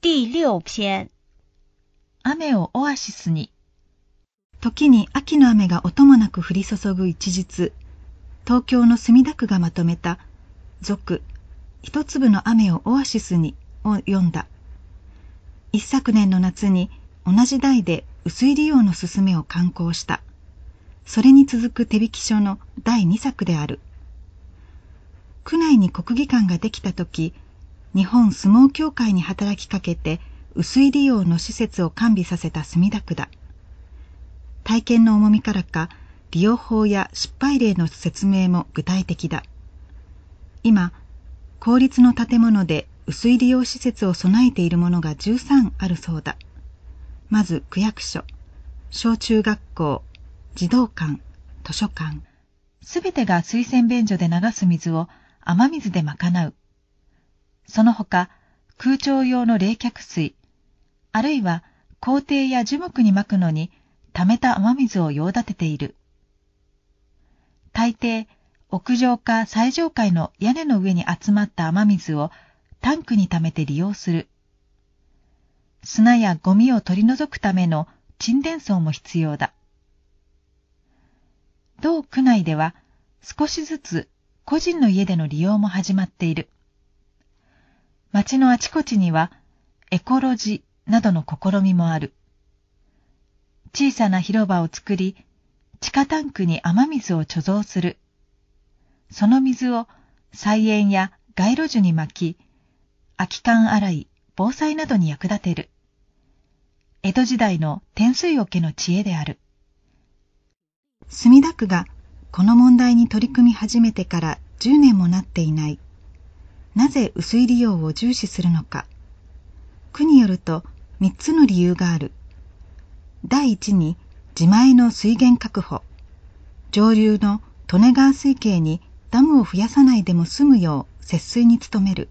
第六篇雨をオアシスに。時に秋の雨が音もなく降り注ぐ一日、東京の墨田区がまとめた、俗、一粒の雨をオアシスにを読んだ。一昨年の夏に同じ題で薄い利用のすすめを刊行した。それに続く手引き書の第二作である。区内に国技館ができた時、日本相撲協会に働きかけて薄い利用の施設を完備させた墨田区だ。体験の重みからか利用法や失敗例の説明も具体的だ。今、公立の建物で薄い利用施設を備えているものが13あるそうだ。まず区役所、小中学校、児童館、図書館。すべてが水洗便所で流す水を雨水で賄う。その他、空調用の冷却水、あるいは校庭や樹木に撒くのに溜めた雨水を用立てている。大抵、屋上か最上階の屋根の上に集まった雨水をタンクに溜めて利用する。砂やゴミを取り除くための沈殿層も必要だ。同区内では少しずつ個人の家での利用も始まっている。町のあちこちにはエコロジなどの試みもある。小さな広場を作り、地下タンクに雨水を貯蔵する。その水を菜園や街路樹に巻き、空き缶洗い、防災などに役立てる。江戸時代の天水桶の知恵である。墨田区がこの問題に取り組み始めてから10年もなっていない。なぜ薄い利用を重視するのか。区によると3つの理由がある。第一に自前の水源確保。上流の利根川水系にダムを増やさないでも済むよう節水に努める。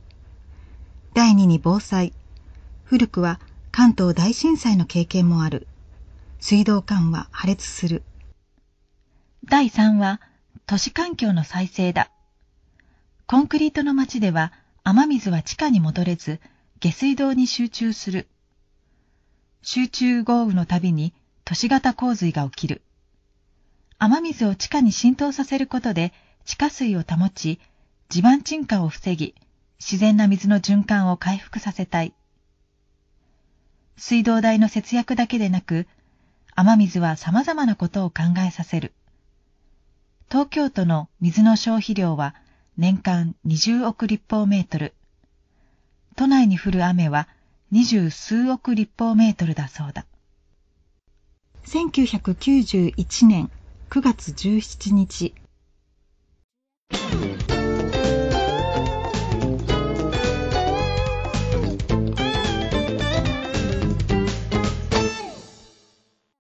第二に防災。古くは関東大震災の経験もある。水道管は破裂する。第三は都市環境の再生だ。コンクリートの街では雨水は地下に戻れず、下水道に集中する。集中豪雨のたびに都市型洪水が起きる。雨水を地下に浸透させることで地下水を保ち、地盤沈下を防ぎ、自然な水の循環を回復させたい。水道代の節約だけでなく、雨水は様々なことを考えさせる。東京都の水の消費量は年間20億立方メートル。都内に降る雨は二十数億立方メートルだそうだ。1991年9月17日。